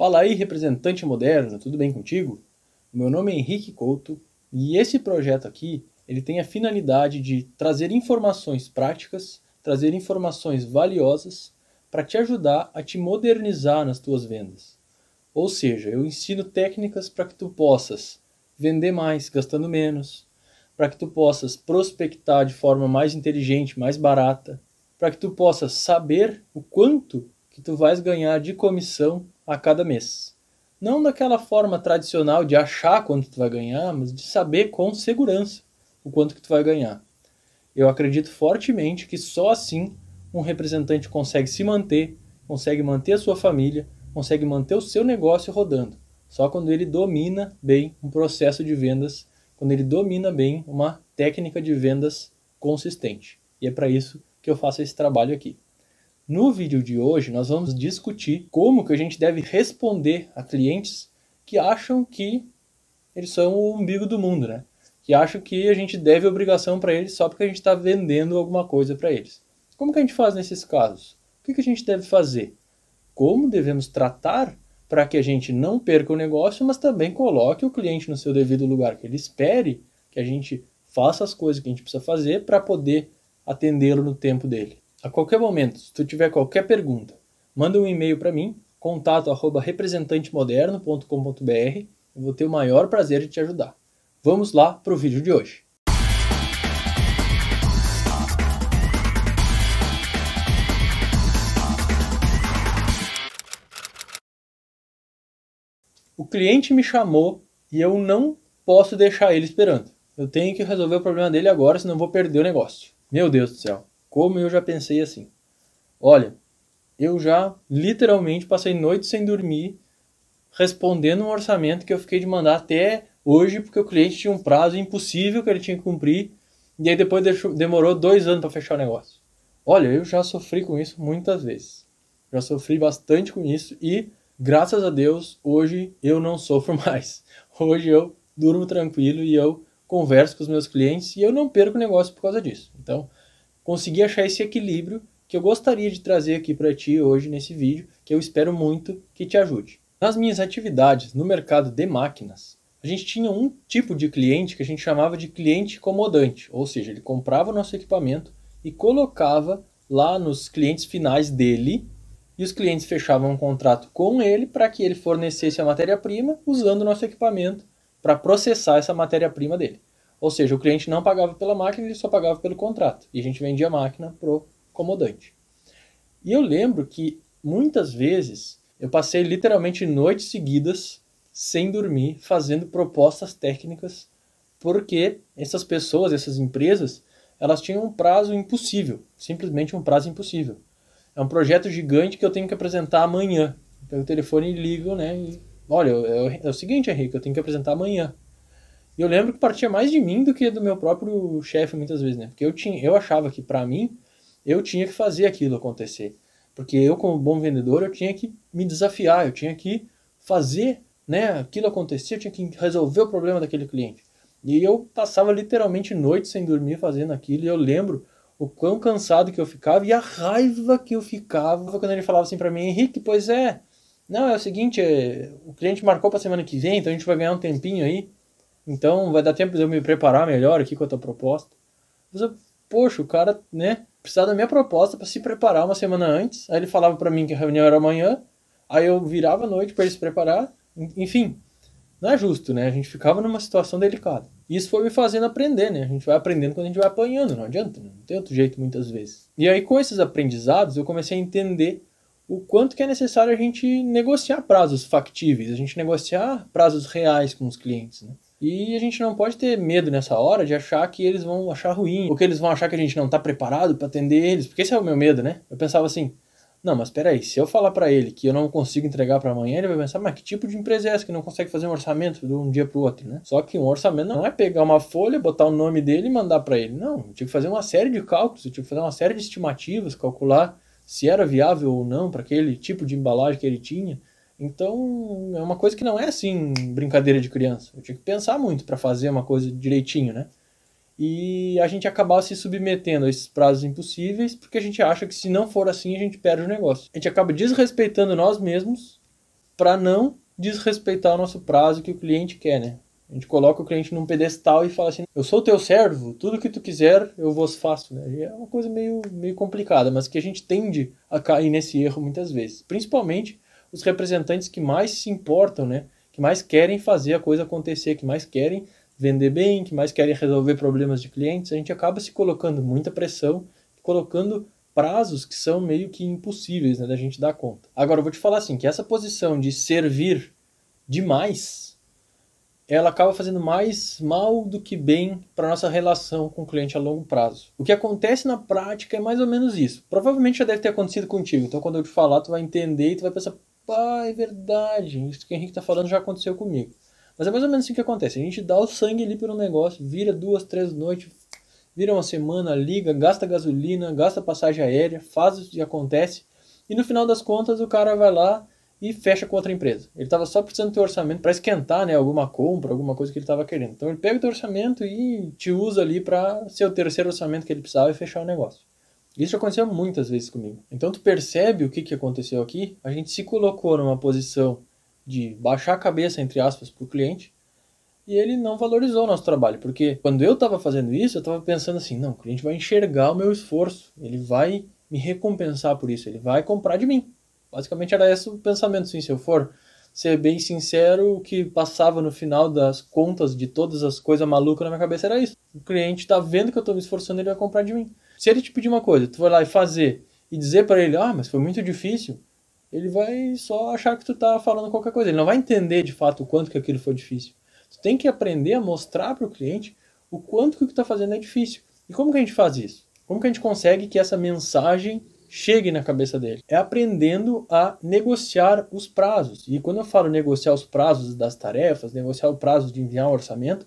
Fala aí, representante moderno, tudo bem contigo? Meu nome é Henrique Couto e esse projeto aqui ele tem a finalidade de trazer informações práticas, trazer informações valiosas para te ajudar a te modernizar nas tuas vendas. Ou seja, eu ensino técnicas para que tu possas vender mais gastando menos, para que tu possas prospectar de forma mais inteligente, mais barata, para que tu possas saber o quanto que tu vais ganhar de comissão a cada mês. Não daquela forma tradicional de achar quanto tu vai ganhar, mas de saber com segurança o quanto que tu vai ganhar. Eu acredito fortemente que só assim um representante consegue se manter, consegue manter a sua família, consegue manter o seu negócio rodando. Só quando ele domina bem um processo de vendas, quando ele domina bem uma técnica de vendas consistente. E é para isso que eu faço esse trabalho aqui. No vídeo de hoje, nós vamos discutir como que a gente deve responder a clientes que acham que eles são o umbigo do mundo, né? Que acham que a gente deve obrigação para eles só porque a gente está vendendo alguma coisa para eles. Como que a gente faz nesses casos? O que, que a gente deve fazer? Como devemos tratar para que a gente não perca o negócio, mas também coloque o cliente no seu devido lugar, que ele espere que a gente faça as coisas que a gente precisa fazer para poder atendê-lo no tempo dele. A qualquer momento, se tu tiver qualquer pergunta, manda um e-mail para mim, contato@representantemoderno.com.br. Eu vou ter o maior prazer de te ajudar. Vamos lá para o vídeo de hoje. O cliente me chamou e eu não posso deixar ele esperando. Eu tenho que resolver o problema dele agora, senão vou perder o negócio. Meu Deus do céu. Como eu já pensei assim. Olha, eu já literalmente passei noite sem dormir respondendo um orçamento que eu fiquei de mandar até hoje, porque o cliente tinha um prazo impossível que ele tinha que cumprir, e aí depois deixou, demorou dois anos para fechar o negócio. Olha, eu já sofri com isso muitas vezes. Já sofri bastante com isso e, graças a Deus, hoje eu não sofro mais. Hoje eu durmo tranquilo e eu converso com os meus clientes e eu não perco o negócio por causa disso. Então, consegui achar esse equilíbrio que eu gostaria de trazer aqui para ti hoje nesse vídeo, que eu espero muito que te ajude. Nas minhas atividades no mercado de máquinas, a gente tinha um tipo de cliente que a gente chamava de cliente comodante, ou seja, ele comprava o nosso equipamento e colocava lá nos clientes finais dele, e os clientes fechavam um contrato com ele para que ele fornecesse a matéria-prima usando o nosso equipamento para processar essa matéria-prima dele. Ou seja, o cliente não pagava pela máquina, ele só pagava pelo contrato. E a gente vendia a máquina pro comodante. E eu lembro que muitas vezes eu passei literalmente noites seguidas sem dormir, fazendo propostas técnicas, porque essas pessoas, essas empresas, elas tinham um prazo impossível, simplesmente um prazo impossível. É um projeto gigante que eu tenho que apresentar amanhã. Pelo telefone ligo, né? E, olha, é, é o seguinte, Henrique, eu tenho que apresentar amanhã. Eu lembro que partia mais de mim do que do meu próprio chefe muitas vezes, né? Porque eu, tinha, eu achava que para mim eu tinha que fazer aquilo acontecer. Porque eu, como bom vendedor, eu tinha que me desafiar, eu tinha que fazer né, aquilo acontecer, eu tinha que resolver o problema daquele cliente. E eu passava literalmente noites sem dormir fazendo aquilo, e eu lembro o quão cansado que eu ficava e a raiva que eu ficava quando ele falava assim para mim, Henrique, pois é, não, é o seguinte, é, o cliente marcou para semana que vem, então a gente vai ganhar um tempinho aí. Então vai dar tempo de eu me preparar melhor aqui com a tua proposta. Mas, poxa, o cara, né, precisava da minha proposta para se preparar uma semana antes. Aí ele falava para mim que a reunião era amanhã. Aí eu virava à noite para ele se preparar. Enfim, não é justo, né? A gente ficava numa situação delicada. Isso foi me fazendo aprender, né? A gente vai aprendendo quando a gente vai apanhando, não adianta, né? não tem outro jeito muitas vezes. E aí com esses aprendizados eu comecei a entender o quanto que é necessário a gente negociar prazos factíveis, a gente negociar prazos reais com os clientes, né? E a gente não pode ter medo nessa hora de achar que eles vão achar ruim, ou que eles vão achar que a gente não está preparado para atender eles, porque esse é o meu medo, né? Eu pensava assim, não, mas peraí, se eu falar para ele que eu não consigo entregar para amanhã, ele vai pensar, mas que tipo de empresa é essa que não consegue fazer um orçamento de um dia para o outro, né? Só que um orçamento não é pegar uma folha, botar o nome dele e mandar para ele. Não, eu tinha que fazer uma série de cálculos, eu tinha que fazer uma série de estimativas, calcular se era viável ou não para aquele tipo de embalagem que ele tinha. Então, é uma coisa que não é assim brincadeira de criança. Eu tinha que pensar muito para fazer uma coisa direitinho, né? E a gente acaba se submetendo a esses prazos impossíveis porque a gente acha que se não for assim a gente perde o negócio. A gente acaba desrespeitando nós mesmos para não desrespeitar o nosso prazo que o cliente quer, né? A gente coloca o cliente num pedestal e fala assim: eu sou teu servo, tudo que tu quiser eu vos faço. Né? E é uma coisa meio, meio complicada, mas que a gente tende a cair nesse erro muitas vezes. Principalmente os representantes que mais se importam, né? que mais querem fazer a coisa acontecer, que mais querem vender bem, que mais querem resolver problemas de clientes. A gente acaba se colocando muita pressão, colocando prazos que são meio que impossíveis né, da gente dar conta. Agora, eu vou te falar assim, que essa posição de servir demais ela acaba fazendo mais mal do que bem para nossa relação com o cliente a longo prazo. O que acontece na prática é mais ou menos isso. Provavelmente já deve ter acontecido contigo. Então, quando eu te falar, tu vai entender e tu vai pensar, pá, é verdade. Isso que o Henrique está falando já aconteceu comigo. Mas é mais ou menos assim que acontece. A gente dá o sangue ali pelo negócio, vira duas, três noites, vira uma semana, liga, gasta gasolina, gasta passagem aérea, faz o que acontece. E no final das contas, o cara vai lá e fecha com outra empresa. Ele estava só precisando ter orçamento para esquentar, né, alguma compra, alguma coisa que ele estava querendo. Então ele pega o teu orçamento e te usa ali para ser o terceiro orçamento que ele precisava e fechar o negócio. Isso aconteceu muitas vezes comigo. Então tu percebe o que, que aconteceu aqui? A gente se colocou numa posição de baixar a cabeça, entre aspas, para o cliente e ele não valorizou o nosso trabalho. Porque quando eu estava fazendo isso, eu estava pensando assim, não, o cliente vai enxergar o meu esforço, ele vai me recompensar por isso, ele vai comprar de mim. Basicamente era esse o pensamento, sim. Se eu for ser bem sincero, o que passava no final das contas de todas as coisas malucas na minha cabeça era isso. O cliente está vendo que eu estou me esforçando, ele vai comprar de mim. Se ele te pedir uma coisa, tu vai lá e fazer e dizer para ele, ah, mas foi muito difícil, ele vai só achar que tu tá falando qualquer coisa. Ele não vai entender de fato o quanto que aquilo foi difícil. Tu tem que aprender a mostrar para o cliente o quanto que o que está fazendo é difícil. E como que a gente faz isso? Como que a gente consegue que essa mensagem chegue na cabeça dele. É aprendendo a negociar os prazos. E quando eu falo negociar os prazos das tarefas, negociar o prazo de enviar um orçamento,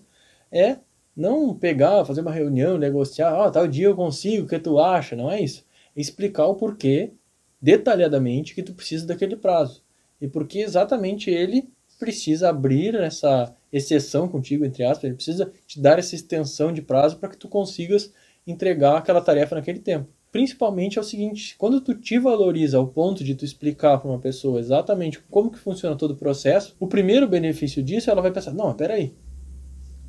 é não pegar, fazer uma reunião, negociar, ah, tal dia eu consigo, o que tu acha? Não é isso. É explicar o porquê detalhadamente que tu precisa daquele prazo. E porque exatamente ele precisa abrir essa exceção contigo, entre aspas, ele precisa te dar essa extensão de prazo para que tu consigas entregar aquela tarefa naquele tempo principalmente é o seguinte, quando tu te valoriza ao ponto de tu explicar para uma pessoa exatamente como que funciona todo o processo, o primeiro benefício disso, ela vai pensar, não, espera aí,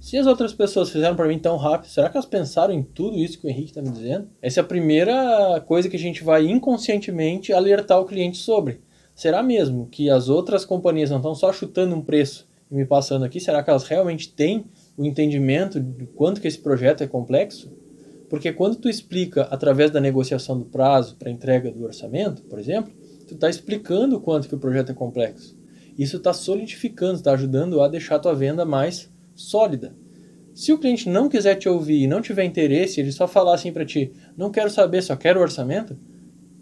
se as outras pessoas fizeram para mim tão rápido, será que elas pensaram em tudo isso que o Henrique está me dizendo? Essa é a primeira coisa que a gente vai inconscientemente alertar o cliente sobre. Será mesmo que as outras companhias não estão só chutando um preço e me passando aqui? Será que elas realmente têm o entendimento de quanto que esse projeto é complexo? Porque quando tu explica através da negociação do prazo para entrega do orçamento, por exemplo, tu está explicando o quanto que o projeto é complexo. Isso está solidificando, está ajudando a deixar tua venda mais sólida. Se o cliente não quiser te ouvir e não tiver interesse, ele só falar assim para ti, não quero saber, só quero o orçamento,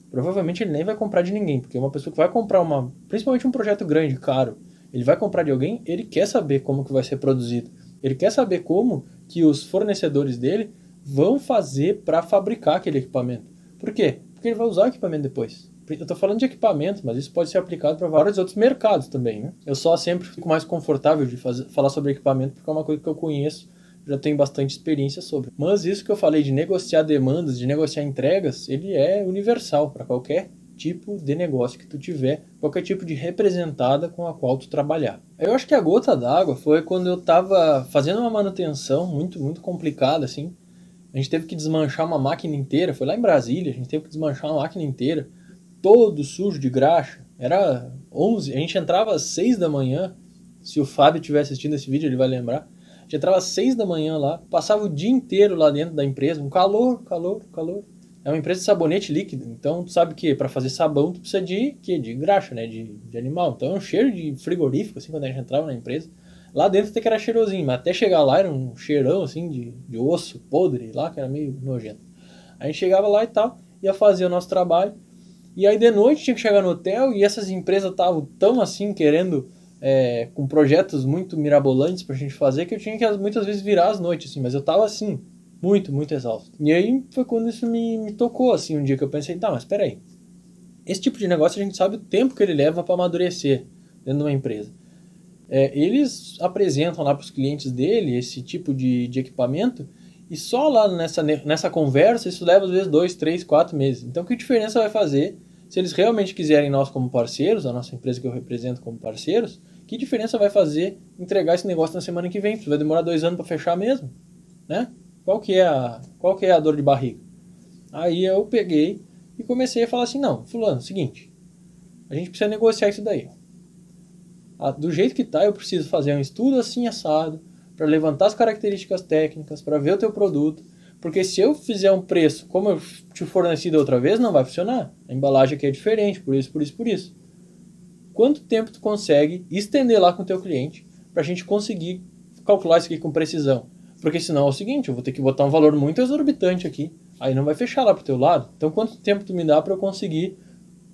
provavelmente ele nem vai comprar de ninguém, porque uma pessoa que vai comprar uma, principalmente um projeto grande, caro, ele vai comprar de alguém, ele quer saber como que vai ser produzido. Ele quer saber como que os fornecedores dele vão fazer para fabricar aquele equipamento. Por quê? Porque ele vai usar o equipamento depois. Eu estou falando de equipamento, mas isso pode ser aplicado para vários outros mercados também. Né? Eu só sempre fico mais confortável de fazer, falar sobre equipamento porque é uma coisa que eu conheço, já tenho bastante experiência sobre. Mas isso que eu falei de negociar demandas, de negociar entregas, ele é universal para qualquer tipo de negócio que tu tiver, qualquer tipo de representada com a qual tu trabalhar. Eu acho que a gota d'água foi quando eu estava fazendo uma manutenção muito, muito complicada, assim, a gente teve que desmanchar uma máquina inteira. Foi lá em Brasília, a gente teve que desmanchar uma máquina inteira, todo sujo de graxa. Era 11, a gente entrava às 6 da manhã. Se o Fábio estiver assistindo esse vídeo, ele vai lembrar. A gente entrava às 6 da manhã lá, passava o dia inteiro lá dentro da empresa, um calor, calor, calor. É uma empresa de sabonete líquido, então tu sabe que para fazer sabão tu precisa de que de graxa, né, de, de animal. Então é um cheiro de frigorífico assim quando a gente entrava na empresa. Lá dentro até que era cheirosinho, mas até chegar lá era um cheirão assim de, de osso podre lá, que era meio nojento. A gente chegava lá e tal, ia fazer o nosso trabalho. E aí de noite tinha que chegar no hotel e essas empresas estavam tão assim querendo, é, com projetos muito mirabolantes pra gente fazer, que eu tinha que muitas vezes virar as noites, assim, mas eu tava assim, muito, muito exausto. E aí foi quando isso me, me tocou, assim, um dia que eu pensei, tá, mas peraí. Esse tipo de negócio a gente sabe o tempo que ele leva para amadurecer dentro de uma empresa é, eles apresentam lá para os clientes dele esse tipo de, de equipamento e só lá nessa, nessa conversa isso leva às vezes dois, três, quatro meses. Então que diferença vai fazer se eles realmente quiserem nós como parceiros, a nossa empresa que eu represento como parceiros, que diferença vai fazer entregar esse negócio na semana que vem? Vai demorar dois anos para fechar mesmo, né? Qual que é a qual que é a dor de barriga? Aí eu peguei e comecei a falar assim, não, fulano, seguinte, a gente precisa negociar isso daí. Do jeito que tá, eu preciso fazer um estudo assim assado para levantar as características técnicas, para ver o teu produto, porque se eu fizer um preço como eu te forneci da outra vez, não vai funcionar. A embalagem aqui é diferente, por isso, por isso, por isso. Quanto tempo tu consegue estender lá com o teu cliente para a gente conseguir calcular isso aqui com precisão? Porque senão é o seguinte, eu vou ter que botar um valor muito exorbitante aqui, aí não vai fechar lá pro teu lado. Então quanto tempo tu me dá para eu conseguir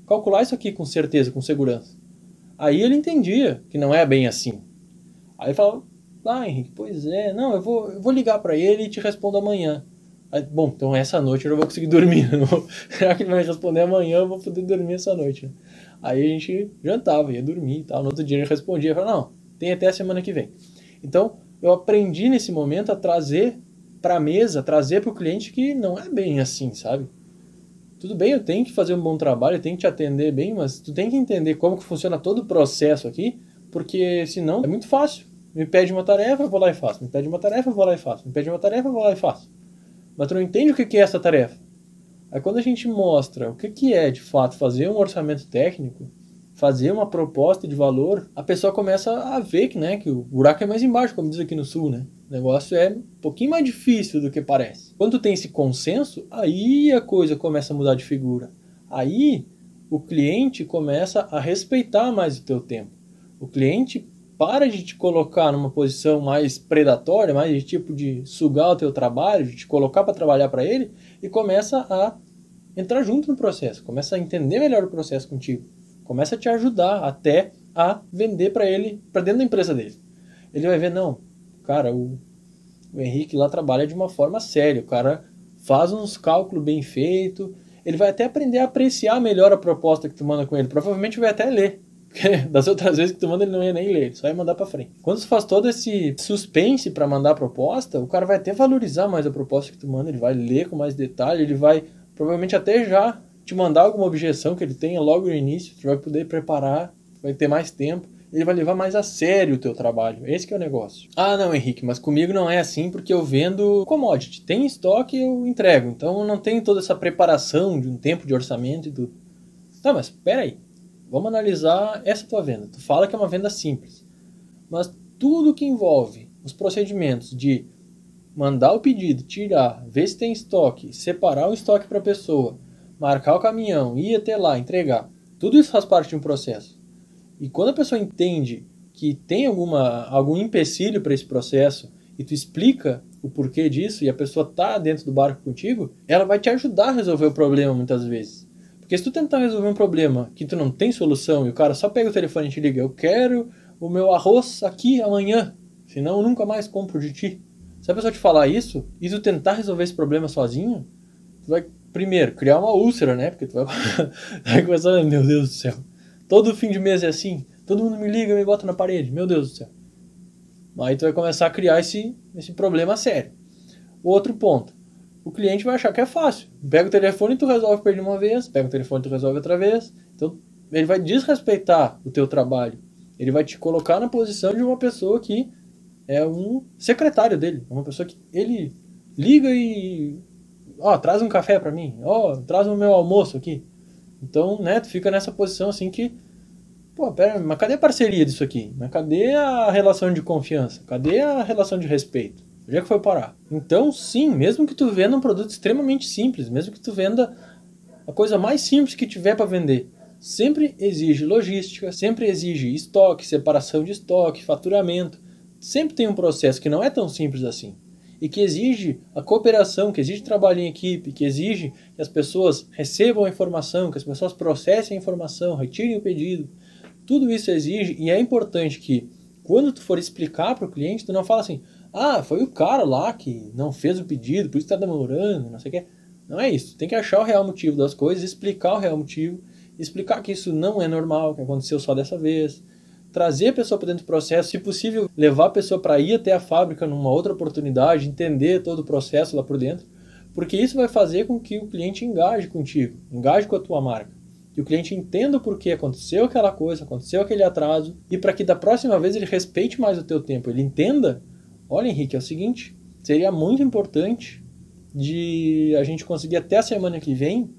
calcular isso aqui com certeza, com segurança? Aí ele entendia que não é bem assim. Aí ele falava, ah, Henrique, pois é, não, eu vou, eu vou ligar para ele e te respondo amanhã. Bom, então essa noite eu não vou conseguir dormir. Será que ele vai responder amanhã? Eu vou poder dormir essa noite. Aí a gente jantava, ia dormir e tal. No outro dia ele respondia, falava, não, tem até a semana que vem. Então, eu aprendi nesse momento a trazer para a mesa, trazer para o cliente que não é bem assim, sabe? Tudo bem, eu tenho que fazer um bom trabalho, eu tenho que te atender bem, mas tu tem que entender como que funciona todo o processo aqui, porque senão é muito fácil. Me pede uma tarefa, eu vou lá e faço. Me pede uma tarefa, eu vou lá e faço. Me pede uma tarefa, eu vou lá e faço. Mas tu não entende o que é essa tarefa. Aí quando a gente mostra o que é de fato fazer um orçamento técnico, fazer uma proposta de valor, a pessoa começa a ver que, né, que o buraco é mais embaixo, como diz aqui no sul, né? O negócio é um pouquinho mais difícil do que parece. Quando tem esse consenso, aí a coisa começa a mudar de figura. Aí o cliente começa a respeitar mais o teu tempo. O cliente para de te colocar numa posição mais predatória, mais de tipo de sugar o teu trabalho, de te colocar para trabalhar para ele e começa a entrar junto no processo, começa a entender melhor o processo contigo, começa a te ajudar até a vender para ele, para dentro da empresa dele. Ele vai ver, não, cara, o, o Henrique lá trabalha de uma forma séria, o cara faz uns cálculos bem feitos, ele vai até aprender a apreciar melhor a proposta que tu manda com ele, provavelmente vai até ler, porque das outras vezes que tu manda ele não ia nem ler, só ia mandar para frente. Quando tu faz todo esse suspense para mandar a proposta, o cara vai até valorizar mais a proposta que tu manda, ele vai ler com mais detalhe, ele vai provavelmente até já te mandar alguma objeção que ele tenha logo no início, tu vai poder preparar, vai ter mais tempo, ele vai levar mais a sério o teu trabalho. Esse é o negócio. Ah, não, Henrique, mas comigo não é assim porque eu vendo commodity. Tem estoque eu entrego. Então eu não tenho toda essa preparação de um tempo de orçamento e tudo. Tá, mas peraí. Vamos analisar essa tua venda. Tu fala que é uma venda simples, mas tudo que envolve os procedimentos de mandar o pedido, tirar, ver se tem estoque, separar o estoque para a pessoa, marcar o caminhão, ir até lá, entregar, tudo isso faz parte de um processo. E quando a pessoa entende que tem alguma, algum empecilho para esse processo e tu explica o porquê disso e a pessoa tá dentro do barco contigo, ela vai te ajudar a resolver o problema muitas vezes. Porque se tu tentar resolver um problema que tu não tem solução e o cara só pega o telefone e te liga, eu quero o meu arroz aqui amanhã, senão eu nunca mais compro de ti. Se a pessoa te falar isso e tu tentar resolver esse problema sozinho, tu vai primeiro criar uma úlcera, né? Porque tu vai, vai começar, meu Deus do céu. Todo fim de mês é assim, todo mundo me liga, me bota na parede, meu Deus do céu. Aí tu vai começar a criar esse, esse problema sério. Outro ponto o cliente vai achar que é fácil. Pega o telefone e tu resolve perder uma vez, pega o telefone e tu resolve outra vez. Então, ele vai desrespeitar o teu trabalho. Ele vai te colocar na posição de uma pessoa que é um secretário dele, uma pessoa que ele liga e ó, oh, traz um café para mim, ó, oh, traz o meu almoço aqui. Então, né, tu fica nessa posição assim que pô, pera, mas cadê a parceria disso aqui? Mas cadê a relação de confiança? Cadê a relação de respeito? Onde é que foi parar? Então, sim, mesmo que tu venda um produto extremamente simples, mesmo que tu venda a coisa mais simples que tiver para vender, sempre exige logística, sempre exige estoque, separação de estoque, faturamento. Sempre tem um processo que não é tão simples assim e que exige a cooperação, que exige trabalho em equipe, que exige que as pessoas recebam a informação, que as pessoas processem a informação, retirem o pedido. Tudo isso exige e é importante que quando tu for explicar para o cliente, tu não fala assim: ah, foi o cara lá que não fez o pedido, por isso está demorando, não sei o que. Não é isso. Tem que achar o real motivo das coisas, explicar o real motivo, explicar que isso não é normal, que aconteceu só dessa vez, trazer a pessoa para dentro do processo, se possível, levar a pessoa para ir até a fábrica numa outra oportunidade, entender todo o processo lá por dentro, porque isso vai fazer com que o cliente engaje contigo, engaje com a tua marca. que o cliente entenda o porquê aconteceu aquela coisa, aconteceu aquele atraso, e para que da próxima vez ele respeite mais o teu tempo, ele entenda, olha Henrique, é o seguinte, seria muito importante de a gente conseguir até a semana que vem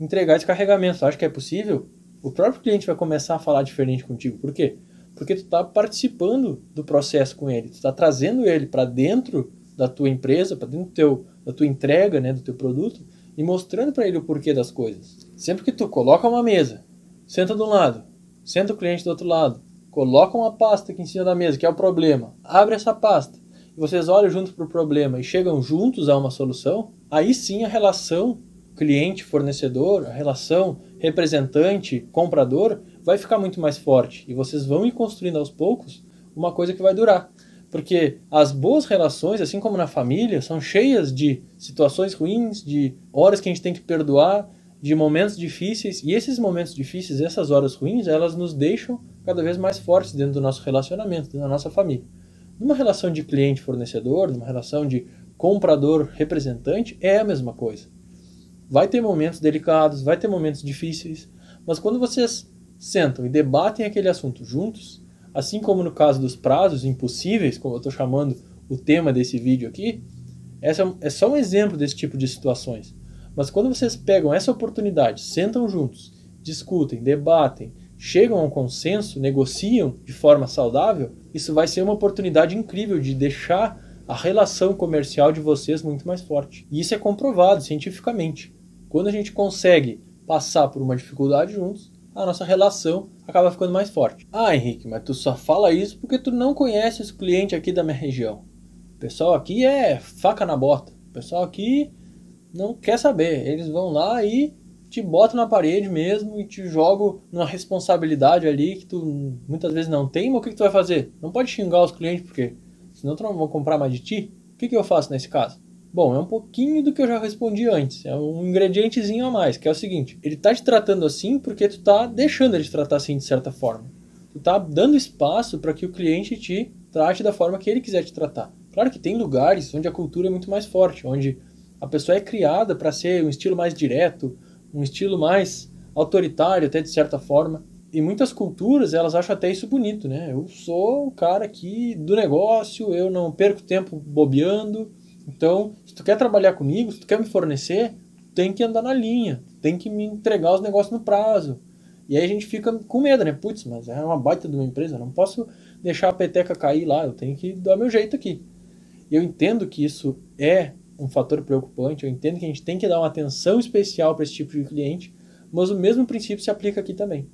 entregar esse carregamento. Acho que é possível? O próprio cliente vai começar a falar diferente contigo. Por quê? Porque tu está participando do processo com ele, tu está trazendo ele para dentro da tua empresa, para dentro do teu, da tua entrega, né, do teu produto, e mostrando para ele o porquê das coisas. Sempre que tu coloca uma mesa, senta de um lado, senta o cliente do outro lado, coloca uma pasta aqui em cima da mesa, que é o problema, abre essa pasta, e vocês olham junto para o problema e chegam juntos a uma solução, aí sim a relação cliente-fornecedor, a relação representante-comprador vai ficar muito mais forte. E vocês vão ir construindo aos poucos uma coisa que vai durar. Porque as boas relações, assim como na família, são cheias de situações ruins, de horas que a gente tem que perdoar, de momentos difíceis, e esses momentos difíceis, essas horas ruins, elas nos deixam cada vez mais fortes dentro do nosso relacionamento, dentro da nossa família. Numa relação de cliente-fornecedor, numa relação de comprador-representante, é a mesma coisa. Vai ter momentos delicados, vai ter momentos difíceis, mas quando vocês sentam e debatem aquele assunto juntos, assim como no caso dos prazos impossíveis, como eu estou chamando o tema desse vídeo aqui, essa é só um exemplo desse tipo de situações. Mas quando vocês pegam essa oportunidade, sentam juntos, discutem, debatem, chegam a um consenso, negociam de forma saudável, isso vai ser uma oportunidade incrível de deixar a relação comercial de vocês muito mais forte. E isso é comprovado cientificamente. Quando a gente consegue passar por uma dificuldade juntos, a nossa relação acaba ficando mais forte. Ah, Henrique, mas tu só fala isso porque tu não conhece os clientes aqui da minha região. O pessoal aqui é faca na bota. O pessoal aqui não quer saber. Eles vão lá e te botam na parede mesmo e te jogam numa responsabilidade ali que tu muitas vezes não tem. Mas o que, que tu vai fazer? Não pode xingar os clientes porque senão tu não vão comprar mais de ti. O que, que eu faço nesse caso? Bom, é um pouquinho do que eu já respondi antes. É um ingredientezinho a mais, que é o seguinte: ele tá te tratando assim porque tu tá deixando ele te tratar assim de certa forma. Tu tá dando espaço para que o cliente te trate da forma que ele quiser te tratar. Claro que tem lugares onde a cultura é muito mais forte, onde a pessoa é criada para ser um estilo mais direto, um estilo mais autoritário, até de certa forma. E muitas culturas, elas acham até isso bonito, né? Eu sou o cara aqui do negócio, eu não perco tempo bobeando, então, se tu quer trabalhar comigo, se tu quer me fornecer, tem que andar na linha, tem que me entregar os negócios no prazo. E aí a gente fica com medo, né? Putz, mas é uma baita de uma empresa, não posso deixar a peteca cair lá, eu tenho que dar meu jeito aqui. Eu entendo que isso é um fator preocupante, eu entendo que a gente tem que dar uma atenção especial para esse tipo de cliente, mas o mesmo princípio se aplica aqui também.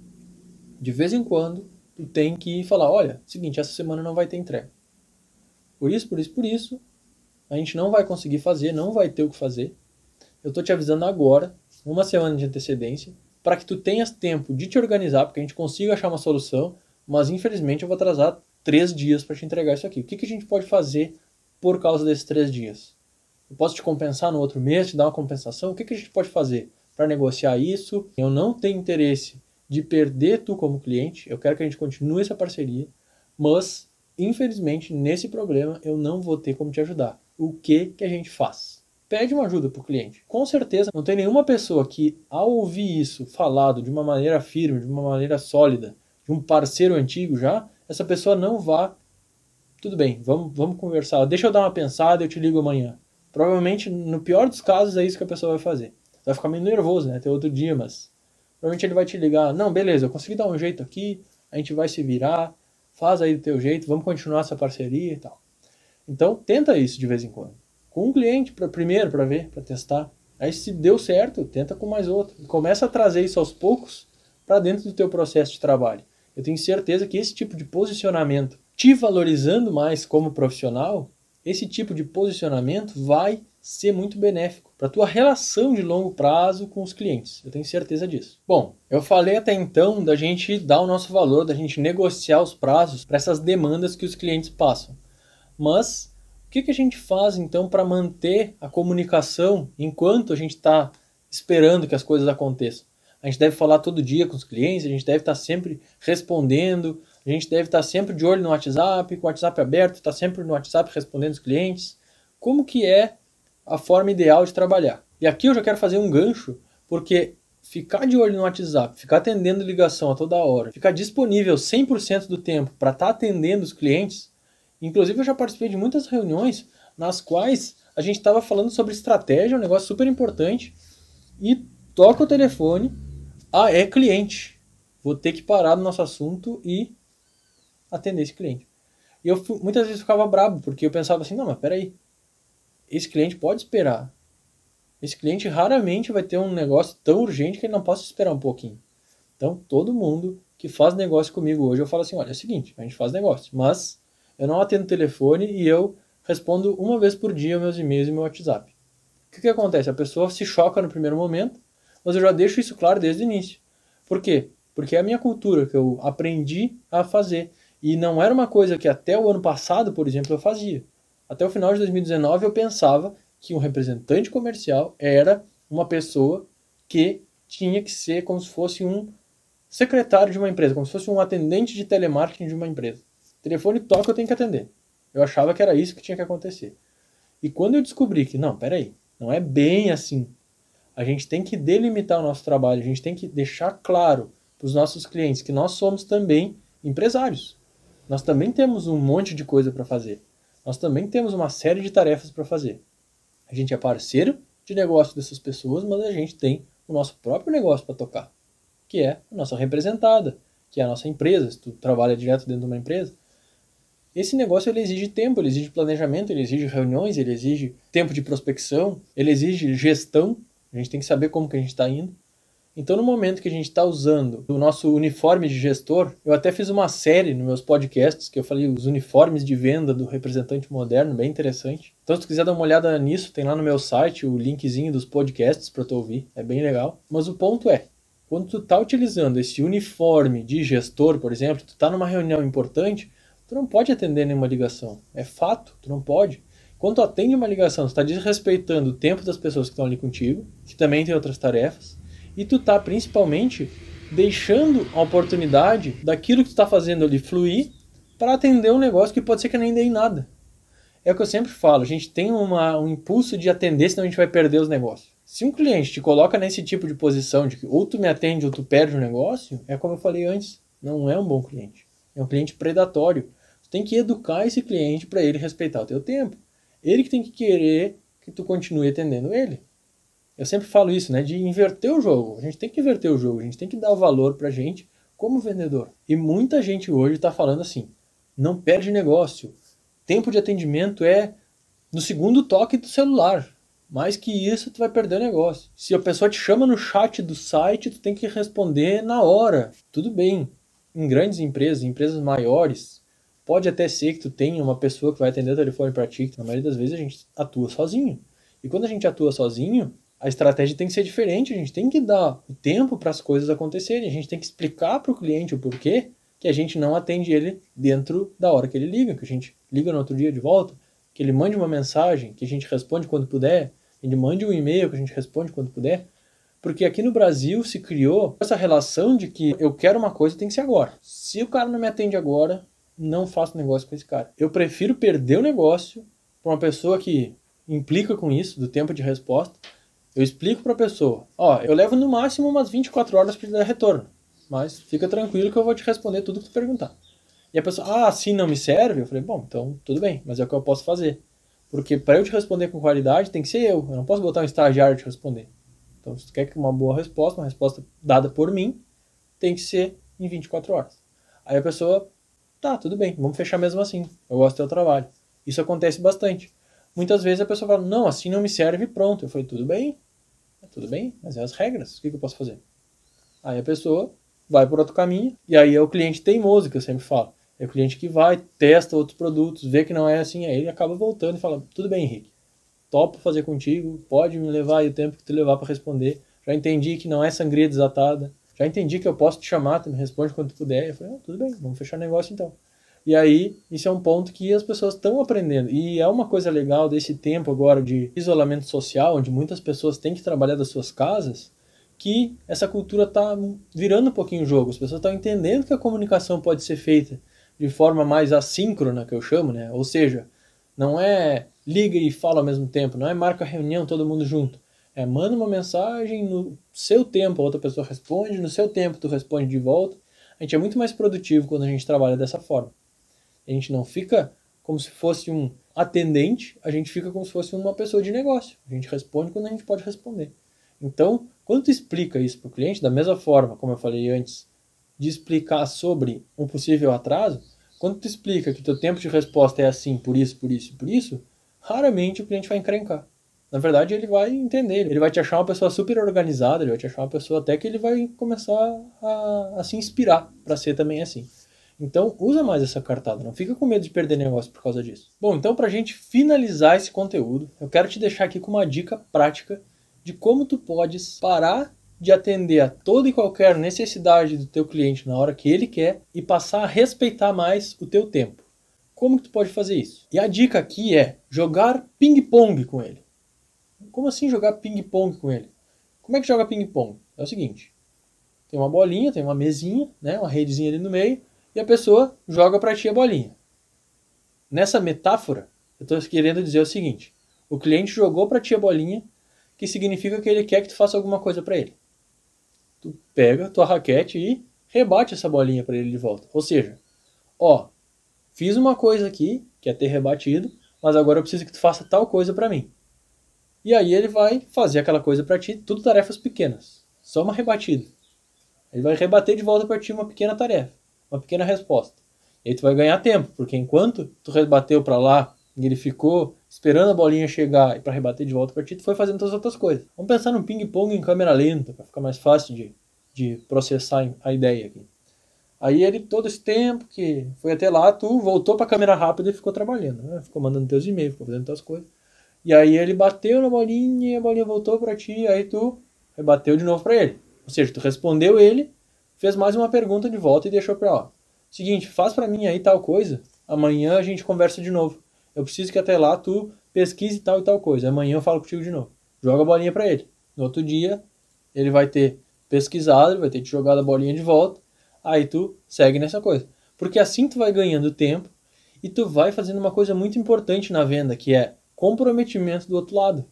De vez em quando, tu tem que falar, olha, seguinte, essa semana não vai ter entrega. Por isso, por isso, por isso, a gente não vai conseguir fazer, não vai ter o que fazer. Eu estou te avisando agora, uma semana de antecedência, para que tu tenhas tempo de te organizar, porque a gente consiga achar uma solução, mas infelizmente eu vou atrasar três dias para te entregar isso aqui. O que, que a gente pode fazer por causa desses três dias? Eu posso te compensar no outro mês, te dar uma compensação? O que, que a gente pode fazer para negociar isso? Eu não tenho interesse de perder tu como cliente, eu quero que a gente continue essa parceria, mas infelizmente nesse problema eu não vou ter como te ajudar o que, que a gente faz? Pede uma ajuda para o cliente. Com certeza, não tem nenhuma pessoa que, ao ouvir isso falado de uma maneira firme, de uma maneira sólida, de um parceiro antigo já, essa pessoa não vá. Tudo bem, vamos, vamos conversar. Deixa eu dar uma pensada, eu te ligo amanhã. Provavelmente, no pior dos casos, é isso que a pessoa vai fazer. Vai ficar meio nervoso, né? Até outro dia, mas. Provavelmente ele vai te ligar. Não, beleza, eu consegui dar um jeito aqui, a gente vai se virar, faz aí do teu jeito, vamos continuar essa parceria e tal. Então, tenta isso de vez em quando. Com um cliente pra, primeiro para ver, para testar. Aí se deu certo, tenta com mais outro. Começa a trazer isso aos poucos para dentro do teu processo de trabalho. Eu tenho certeza que esse tipo de posicionamento, te valorizando mais como profissional, esse tipo de posicionamento vai ser muito benéfico para a tua relação de longo prazo com os clientes. Eu tenho certeza disso. Bom, eu falei até então da gente dar o nosso valor, da gente negociar os prazos para essas demandas que os clientes passam. Mas o que, que a gente faz então para manter a comunicação enquanto a gente está esperando que as coisas aconteçam? A gente deve falar todo dia com os clientes, a gente deve estar tá sempre respondendo, a gente deve estar sempre de olho no WhatsApp, com o WhatsApp aberto, estar tá sempre no WhatsApp respondendo os clientes. Como que é a forma ideal de trabalhar? E aqui eu já quero fazer um gancho, porque ficar de olho no WhatsApp, ficar atendendo ligação a toda hora, ficar disponível 100% do tempo para estar tá atendendo os clientes. Inclusive, eu já participei de muitas reuniões nas quais a gente estava falando sobre estratégia, um negócio super importante, e toca o telefone, ah, é cliente. Vou ter que parar no nosso assunto e atender esse cliente. E eu muitas vezes ficava bravo, porque eu pensava assim, não, mas peraí, esse cliente pode esperar. Esse cliente raramente vai ter um negócio tão urgente que ele não possa esperar um pouquinho. Então, todo mundo que faz negócio comigo hoje, eu falo assim, olha, é o seguinte, a gente faz negócio, mas eu não atendo telefone e eu respondo uma vez por dia meus e-mails e meu WhatsApp. O que, que acontece? A pessoa se choca no primeiro momento, mas eu já deixo isso claro desde o início. Por quê? Porque é a minha cultura que eu aprendi a fazer. E não era uma coisa que até o ano passado, por exemplo, eu fazia. Até o final de 2019 eu pensava que um representante comercial era uma pessoa que tinha que ser como se fosse um secretário de uma empresa, como se fosse um atendente de telemarketing de uma empresa. telefone toca, eu tenho que atender. Eu achava que era isso que tinha que acontecer. E quando eu descobri que, não, peraí, não é bem assim. A gente tem que delimitar o nosso trabalho, a gente tem que deixar claro para os nossos clientes que nós somos também empresários. Nós também temos um monte de coisa para fazer. Nós também temos uma série de tarefas para fazer. A gente é parceiro de negócio dessas pessoas, mas a gente tem o nosso próprio negócio para tocar, que é a nossa representada, que é a nossa empresa. Se tu trabalha direto dentro de uma empresa, esse negócio ele exige tempo, ele exige planejamento, ele exige reuniões, ele exige tempo de prospecção, ele exige gestão. A gente tem que saber como que a gente está indo. Então, no momento que a gente está usando o nosso uniforme de gestor, eu até fiz uma série nos meus podcasts que eu falei os uniformes de venda do representante moderno, bem interessante. Então, se tu quiser dar uma olhada nisso, tem lá no meu site o linkzinho dos podcasts para tu ouvir, é bem legal. Mas o ponto é, quando tu está utilizando esse uniforme de gestor, por exemplo, tu está numa reunião importante, tu não pode atender nenhuma ligação. É fato, tu não pode. Quando tu atende uma ligação, tu está desrespeitando o tempo das pessoas que estão ali contigo, que também tem outras tarefas, e tu está principalmente deixando a oportunidade daquilo que tu está fazendo ali fluir para atender um negócio que pode ser que nem dê nada. É o que eu sempre falo, a gente tem uma, um impulso de atender, senão a gente vai perder os negócios. Se um cliente te coloca nesse tipo de posição de que ou tu me atende ou tu perde o negócio, é como eu falei antes, não é um bom cliente. É um cliente predatório. Tu tem que educar esse cliente para ele respeitar o teu tempo. Ele que tem que querer que tu continue atendendo ele. Eu sempre falo isso, né? De inverter o jogo. A gente tem que inverter o jogo. A gente tem que dar o valor pra gente como vendedor. E muita gente hoje está falando assim: não perde negócio. Tempo de atendimento é no segundo toque do celular. Mais que isso, tu vai perder o negócio. Se a pessoa te chama no chat do site, tu tem que responder na hora. Tudo bem. Em grandes empresas, em empresas maiores, pode até ser que tu tenha uma pessoa que vai atender o telefone para ti, que na maioria das vezes a gente atua sozinho. E quando a gente atua sozinho, a estratégia tem que ser diferente, a gente tem que dar o tempo para as coisas acontecerem, a gente tem que explicar para o cliente o porquê que a gente não atende ele dentro da hora que ele liga, que a gente liga no outro dia de volta, que ele mande uma mensagem, que a gente responde quando puder, ele mande um e-mail que a gente responde quando puder. Porque aqui no Brasil se criou essa relação de que eu quero uma coisa tem que ser agora. Se o cara não me atende agora, não faço negócio com esse cara. Eu prefiro perder o negócio para uma pessoa que implica com isso, do tempo de resposta, eu explico para a pessoa, ó, eu levo no máximo umas 24 horas para dar retorno, mas fica tranquilo que eu vou te responder tudo que tu perguntar. E a pessoa, ah, assim não me serve? Eu falei, bom, então tudo bem, mas é o que eu posso fazer. Porque para eu te responder com qualidade, tem que ser eu. Eu não posso botar um estagiário te responder. Então, se tu quer uma boa resposta, uma resposta dada por mim, tem que ser em 24 horas. Aí a pessoa, tá, tudo bem, vamos fechar mesmo assim. Eu gosto do teu trabalho. Isso acontece bastante. Muitas vezes a pessoa fala, não, assim não me serve, pronto. Eu falei, tudo bem, tudo bem, mas é as regras, o que, que eu posso fazer? Aí a pessoa vai por outro caminho, e aí é o cliente teimoso, que eu sempre falo. É o cliente que vai, testa outros produtos, vê que não é assim, aí ele acaba voltando e fala: tudo bem, Henrique, topo fazer contigo, pode me levar aí o tempo que tu levar para responder. Já entendi que não é sangria desatada, já entendi que eu posso te chamar, tu me responde quando tu puder. Eu falei: ah, tudo bem, vamos fechar o negócio então. E aí, isso é um ponto que as pessoas estão aprendendo. E é uma coisa legal desse tempo agora de isolamento social, onde muitas pessoas têm que trabalhar das suas casas, que essa cultura está virando um pouquinho o jogo. As pessoas estão entendendo que a comunicação pode ser feita de forma mais assíncrona, que eu chamo, né? Ou seja, não é liga e fala ao mesmo tempo, não é marca reunião todo mundo junto. É, manda uma mensagem, no seu tempo a outra pessoa responde, no seu tempo tu responde de volta. A gente é muito mais produtivo quando a gente trabalha dessa forma. A gente não fica como se fosse um atendente, a gente fica como se fosse uma pessoa de negócio. A gente responde quando a gente pode responder. Então, quando tu explica isso para o cliente, da mesma forma, como eu falei antes, de explicar sobre um possível atraso, quando tu explica que teu tempo de resposta é assim, por isso, por isso por isso, raramente o cliente vai encrencar. Na verdade, ele vai entender, ele vai te achar uma pessoa super organizada, ele vai te achar uma pessoa até que ele vai começar a, a se inspirar para ser também assim. Então, usa mais essa cartada, não fica com medo de perder negócio por causa disso. Bom, então para a gente finalizar esse conteúdo, eu quero te deixar aqui com uma dica prática de como tu podes parar de atender a toda e qualquer necessidade do teu cliente na hora que ele quer e passar a respeitar mais o teu tempo. Como que tu pode fazer isso? E a dica aqui é jogar ping-pong com ele. Como assim jogar ping-pong com ele? Como é que joga ping-pong? É o seguinte: tem uma bolinha, tem uma mesinha, né, uma redezinha ali no meio, e a pessoa joga para ti a bolinha. Nessa metáfora, eu estou querendo dizer o seguinte: o cliente jogou para ti a bolinha que significa que ele quer que tu faça alguma coisa para ele. Tu pega tua raquete e rebate essa bolinha para ele de volta. Ou seja, ó, fiz uma coisa aqui, que é ter rebatido, mas agora eu preciso que tu faça tal coisa para mim. E aí ele vai fazer aquela coisa para ti, tudo tarefas pequenas, só uma rebatida. Ele vai rebater de volta para ti uma pequena tarefa, uma pequena resposta. E aí tu vai ganhar tempo, porque enquanto tu rebateu para lá e ele ficou esperando a bolinha chegar e para rebater de volta para ti, tu foi fazendo todas as outras coisas. Vamos pensar num ping-pong em câmera lenta, para ficar mais fácil de, de processar a ideia aqui. Aí ele, todo esse tempo que foi até lá, tu voltou para a câmera rápida e ficou trabalhando, né? Ficou mandando teus e-mails, ficou fazendo tuas coisas. E aí ele bateu na bolinha e a bolinha voltou para ti, aí tu rebateu de novo para ele. Ou seja, tu respondeu ele, fez mais uma pergunta de volta e deixou para ó. Seguinte, faz para mim aí tal coisa, amanhã a gente conversa de novo. Eu preciso que até lá tu pesquise tal e tal coisa. Amanhã eu falo contigo de novo. Joga a bolinha para ele. No outro dia, ele vai ter pesquisado, ele vai ter te jogado a bolinha de volta. Aí tu segue nessa coisa. Porque assim tu vai ganhando tempo e tu vai fazendo uma coisa muito importante na venda, que é comprometimento do outro lado.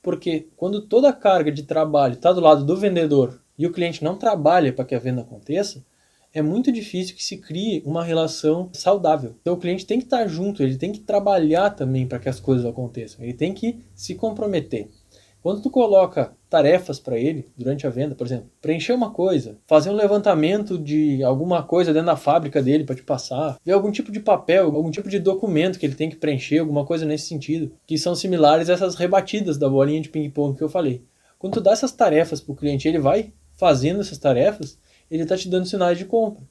Porque quando toda a carga de trabalho está do lado do vendedor e o cliente não trabalha para que a venda aconteça, é muito difícil que se crie uma relação saudável. Então o cliente tem que estar junto, ele tem que trabalhar também para que as coisas aconteçam, ele tem que se comprometer. Quando tu coloca tarefas para ele durante a venda, por exemplo, preencher uma coisa, fazer um levantamento de alguma coisa dentro da fábrica dele para te passar, ver algum tipo de papel, algum tipo de documento que ele tem que preencher, alguma coisa nesse sentido, que são similares a essas rebatidas da bolinha de ping-pong que eu falei. Quando tu dá essas tarefas para o cliente, ele vai fazendo essas tarefas, ele está te dando sinais de compra.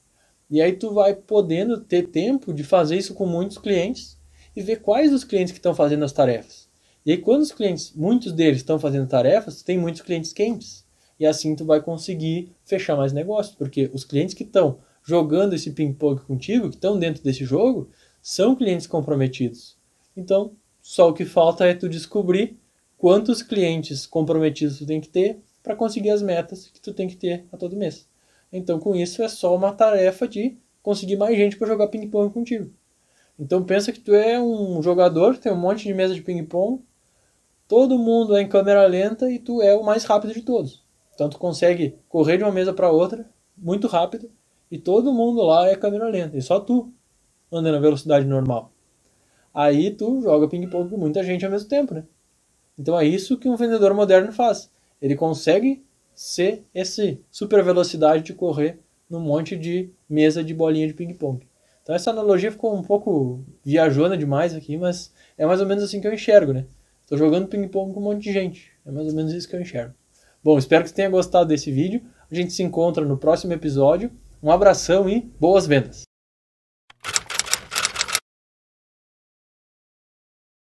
E aí tu vai podendo ter tempo de fazer isso com muitos clientes e ver quais os clientes que estão fazendo as tarefas. E aí quando os clientes, muitos deles estão fazendo tarefas, tem muitos clientes quentes. E assim tu vai conseguir fechar mais negócios, porque os clientes que estão jogando esse ping-pong contigo, que estão dentro desse jogo, são clientes comprometidos. Então, só o que falta é tu descobrir quantos clientes comprometidos tu tem que ter para conseguir as metas que tu tem que ter a todo mês. Então, com isso, é só uma tarefa de conseguir mais gente para jogar ping-pong contigo. Então, pensa que tu é um jogador, tem um monte de mesa de ping-pong, todo mundo é em câmera lenta e tu é o mais rápido de todos. Então, tu consegue correr de uma mesa para outra muito rápido e todo mundo lá é câmera lenta. E só tu anda na velocidade normal. Aí tu joga ping-pong com muita gente ao mesmo tempo, né? Então é isso que um vendedor moderno faz. Ele consegue ser esse super velocidade de correr num monte de mesa de bolinha de ping-pong. Então essa analogia ficou um pouco viajona demais aqui, mas é mais ou menos assim que eu enxergo, né? Estou jogando ping-pong com um monte de gente. É mais ou menos isso que eu enxergo. Bom, espero que você tenha gostado desse vídeo. A gente se encontra no próximo episódio. Um abração e boas vendas!